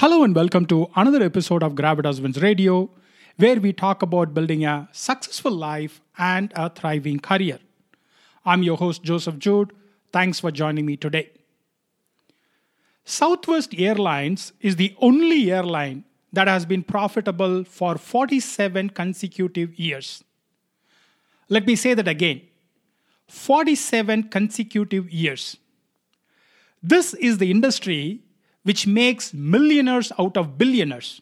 Hello and welcome to another episode of Gravitas Wins Radio, where we talk about building a successful life and a thriving career. I'm your host, Joseph Jude. Thanks for joining me today. Southwest Airlines is the only airline that has been profitable for 47 consecutive years. Let me say that again 47 consecutive years. This is the industry which makes millionaires out of billionaires.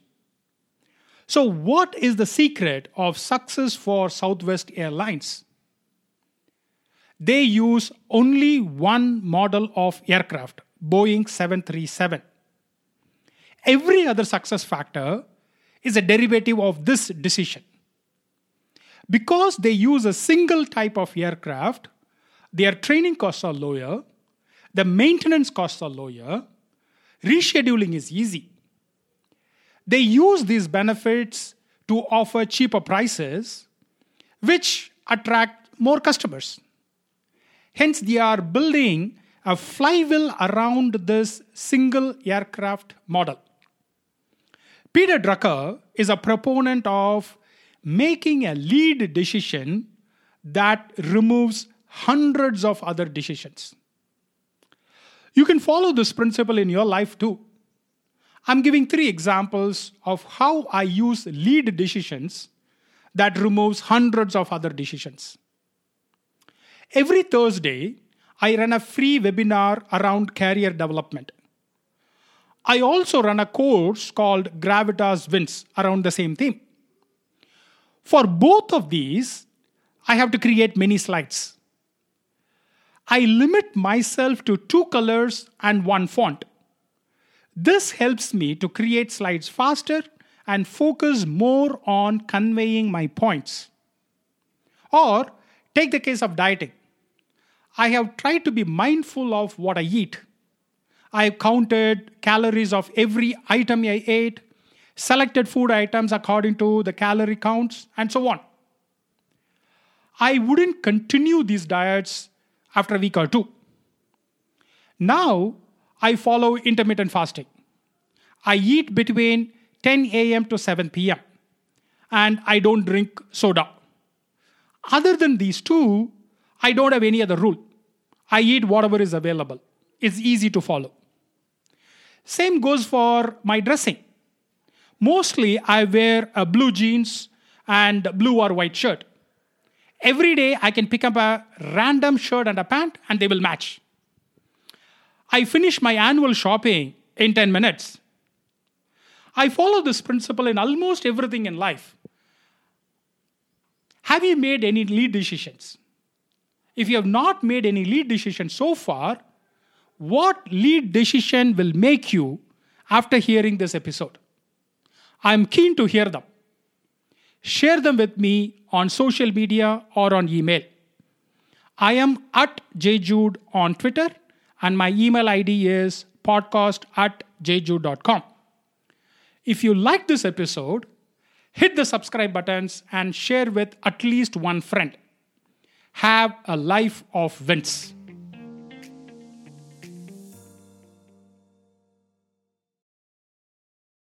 So, what is the secret of success for Southwest Airlines? They use only one model of aircraft, Boeing 737. Every other success factor is a derivative of this decision. Because they use a single type of aircraft, their training costs are lower, the maintenance costs are lower, rescheduling is easy. They use these benefits to offer cheaper prices, which attract more customers. Hence, they are building a flywheel around this single aircraft model. Peter Drucker is a proponent of making a lead decision that removes hundreds of other decisions. You can follow this principle in your life too. I'm giving three examples of how I use lead decisions that removes hundreds of other decisions. Every Thursday, I run a free webinar around career development. I also run a course called Gravitas Wins around the same theme. For both of these, I have to create many slides. I limit myself to two colors and one font. This helps me to create slides faster and focus more on conveying my points. Or take the case of dieting. I have tried to be mindful of what I eat. I counted calories of every item I ate, selected food items according to the calorie counts, and so on. I wouldn't continue these diets after a week or two. Now I follow intermittent fasting. I eat between 10 a.m. to 7 p.m. and I don't drink soda. Other than these two, I don't have any other rule. I eat whatever is available. It's easy to follow. Same goes for my dressing. Mostly I wear blue jeans and blue or white shirt. Every day I can pick up a random shirt and a pant and they will match. I finish my annual shopping in 10 minutes. I follow this principle in almost everything in life. Have you made any lead decisions? If you have not made any lead decision so far, what lead decision will make you after hearing this episode? I'm keen to hear them. Share them with me on social media or on email. I am at jjude on Twitter and my email ID is podcast at jjude.com. If you like this episode, hit the subscribe buttons and share with at least one friend. Have a life of wins.